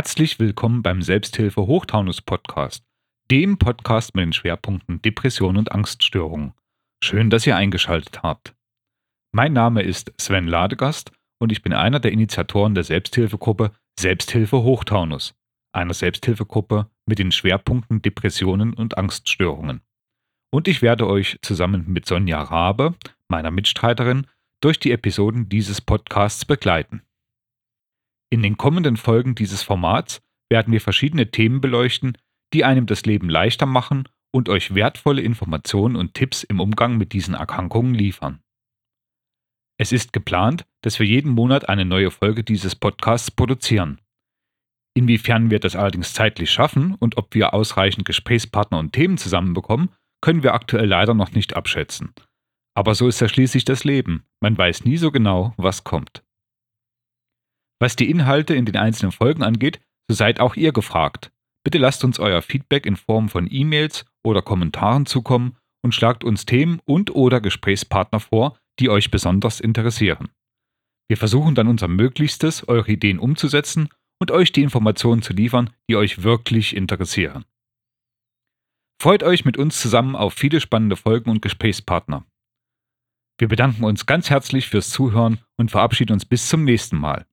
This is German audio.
Herzlich willkommen beim Selbsthilfe Hochtaunus Podcast, dem Podcast mit den Schwerpunkten Depression und Angststörungen. Schön, dass ihr eingeschaltet habt. Mein Name ist Sven Ladegast und ich bin einer der Initiatoren der Selbsthilfegruppe Selbsthilfe Hochtaunus, einer Selbsthilfegruppe mit den Schwerpunkten Depressionen und Angststörungen. Und ich werde euch zusammen mit Sonja Rabe, meiner Mitstreiterin, durch die Episoden dieses Podcasts begleiten. In den kommenden Folgen dieses Formats werden wir verschiedene Themen beleuchten, die einem das Leben leichter machen und euch wertvolle Informationen und Tipps im Umgang mit diesen Erkrankungen liefern. Es ist geplant, dass wir jeden Monat eine neue Folge dieses Podcasts produzieren. Inwiefern wir das allerdings zeitlich schaffen und ob wir ausreichend Gesprächspartner und Themen zusammenbekommen, können wir aktuell leider noch nicht abschätzen. Aber so ist ja schließlich das Leben. Man weiß nie so genau, was kommt. Was die Inhalte in den einzelnen Folgen angeht, so seid auch ihr gefragt. Bitte lasst uns euer Feedback in Form von E-Mails oder Kommentaren zukommen und schlagt uns Themen und oder Gesprächspartner vor, die euch besonders interessieren. Wir versuchen dann unser Möglichstes, eure Ideen umzusetzen und euch die Informationen zu liefern, die euch wirklich interessieren. Freut euch mit uns zusammen auf viele spannende Folgen und Gesprächspartner. Wir bedanken uns ganz herzlich fürs Zuhören und verabschieden uns bis zum nächsten Mal.